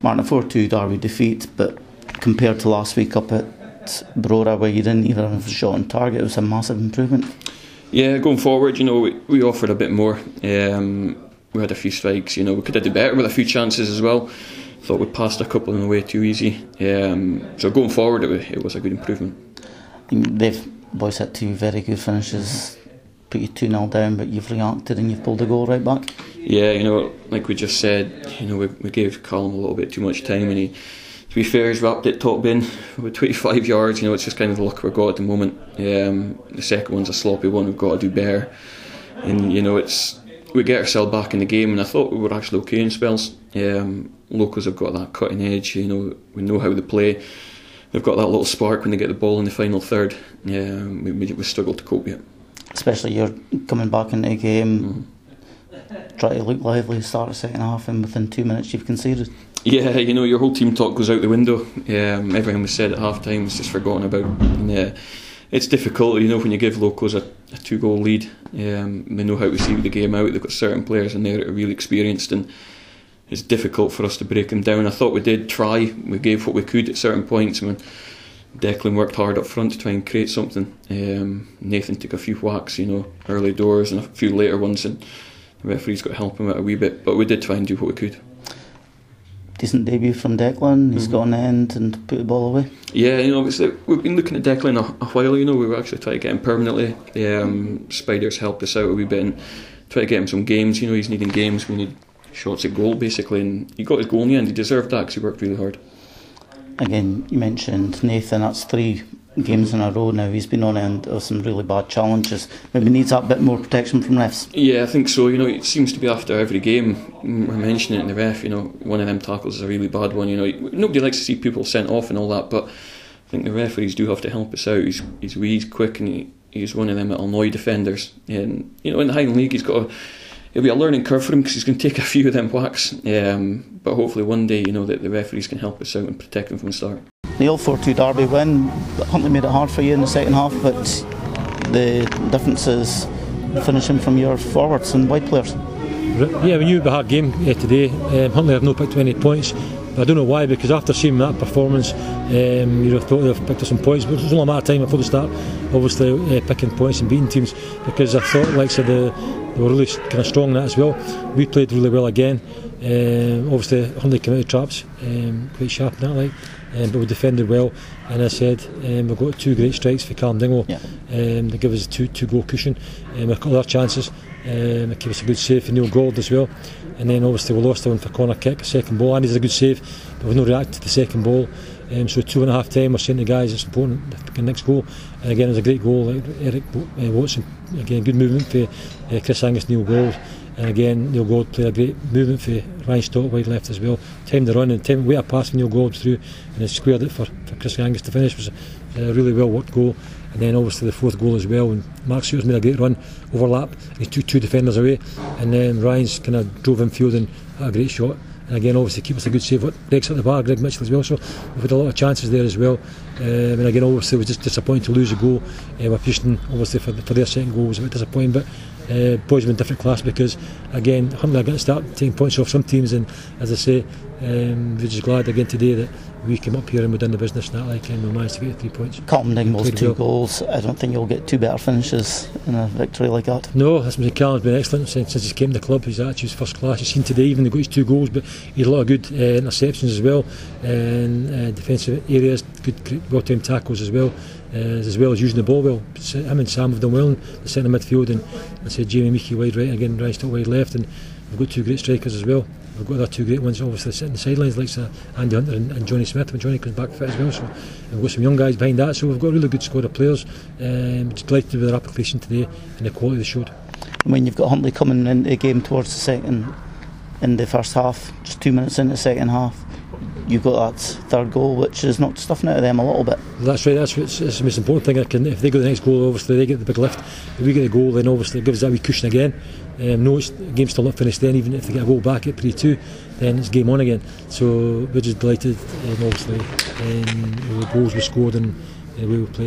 Martin, a 4 2 Derby defeat, but compared to last week up at Brora, where you didn't even have a shot on target, it was a massive improvement. Yeah, going forward, you know, we, we offered a bit more. Um, we had a few strikes, you know, we could have done better with a few chances as well. Thought we passed a couple in the way too easy. Um, so going forward, it, it was a good improvement. They've boys had two very good finishes, put you 2 0 down, but you've reacted and you've pulled the goal right back. Yeah, you know, like we just said, you know, we, we gave Callum a little bit too much time, and he, to be fair, he's wrapped it top bin with 25 yards. You know, it's just kind of the luck we've got at the moment. Um, the second one's a sloppy one. We've got to do better, and you know, it's we get ourselves back in the game, and I thought we were actually okay in spells. Um, locals have got that cutting edge. You know, we know how they play. They've got that little spark when they get the ball in the final third. Um, we, we, we struggled to cope yet. Especially you're coming back into the game. Mm-hmm try to look lively, start the second half, and within two minutes you've conceded. Yeah, you know, your whole team talk goes out the window. Um, everything was said at half time is just forgotten about. And, uh, it's difficult, you know, when you give locals a, a two goal lead. Um, they know how to see the game out. They've got certain players in there that are really experienced, and it's difficult for us to break them down. I thought we did try. We gave what we could at certain points. I mean, Declan worked hard up front to try and create something. Um, Nathan took a few whacks, you know, early doors and a few later ones, and the referee's got to help him out a wee bit, but we did try and do what we could. Decent debut from Declan. He's mm-hmm. got an end and put the ball away. Yeah, you know, obviously we've been looking at Declan a, a while. You know, we were actually trying to get him permanently. Um, Spiders helped us out a wee bit and try to get him some games. You know, he's needing games. We need shots at goal basically, and he got his goal in the end. He deserved that because he worked really hard. Again, you mentioned Nathan. That's three games in a row now. He's been on end of some really bad challenges. Maybe needs a bit more protection from refs. Yeah, I think so. You know, it seems to be after every game we're mentioning it in the ref. You know, one of them tackles is a really bad one. You know, nobody likes to see people sent off and all that, but I think the referees do have to help us out. He's he's wee, quick, and he, he's one of them annoy defenders. And you know, in the Highland League, he's got a it'll be a learning curve for him because he's going to take a few of them whacks. Um, but hopefully one day, you know, that the referees can help us out and protect him from the start. Neil 4 2 Derby win. Huntly made it hard for you in the second half, but the difference is finishing from your forwards and wide players. Yeah, we knew it was a hard game uh, today. Um, Huntly have no picked any points, but I don't know why because after seeing that performance, um, you'd have thought they'd have picked up some points. But it was only a matter of time before the start, obviously uh, picking points and beating teams because I thought, like I said, the, they were really kind of strong in that as well. We played really well again. Um, obviously, out of traps, um, quite sharp in that, like um, but we defended well. And I said um, we've got two great strikes for Callum Dingwall. Yeah. Um, they give us a two two goal cushion. Um, we've got other chances. Um, it gave us a good save for Neil Gold as well. And then obviously we lost the one for corner kick, second ball. and he's a good save, but we've no react to the second ball. Um, so two and a half time, we're saying to the guys it's important the next goal. And again, it was a great goal. Eric uh, Watson, again, good movement for uh, Chris Angus, Neil Gold. And again, Neil Gold played a great movement for Ryan Stott wide left as well. Timed the run and timed way a pass from Neil Gold through and it squared it for, for Chris Angus to finish. It was a really well worked goal. And then obviously the fourth goal as well. And Mark Stewart's made a great run, overlap. He took two defenders away, and then Ryan's kind of drove infield and had a great shot. And again, obviously, keep us a good save. What Greg's at the bar, Greg Mitchell as well. So we've had a lot of chances there as well. Um, and again, obviously, it was just disappointing to lose a goal. Uh, we're pushing, obviously, for, for their second goal was a bit disappointing. But uh, boys have been different class because, again, Huntly are going to start taking points off some teams. And as I say, um, we're just glad again today that we came up here and we've done the business that like and we managed to get three points. Callum Dingwall's two well. goals. I don't think you'll get two better finishes in a victory like that. No, that's Callum's been excellent since, since came to the club. He's actually his attitude's first class. You've seen today even he got his two goals, but he had a lot of good uh, interceptions as well and uh, defensive areas, good, well timed tackles as well. Uh, as well as using the ball well. Him and Sam have done well in the centre midfield, and I said Jamie Mickey wide right, again Ryan Stott wide left, and we've got two great strikers as well. we've got the two great ones obviously sitting the sidelines like uh, Andy Hunter and, and Johnny Smith when Johnny comes back fit as well so we've got some young guys behind that so we've got a really good squad of players um, delighted with their application today and the quality they showed. I mean you've got Huntley coming in the game towards the second in the first half just two minutes into the second half. You've got that third goal, which is not stuffing out of them a little bit. That's right. That's, that's the most important thing. Can, if they go the next goal, obviously they get the big lift. If we get the goal, then obviously it gives that wee cushion again. Um, no, it's, the game's still not finished. Then even if they get a goal back at three-two, then it's game on again. So we're just delighted, um, obviously, um, the goals were scored and way we played.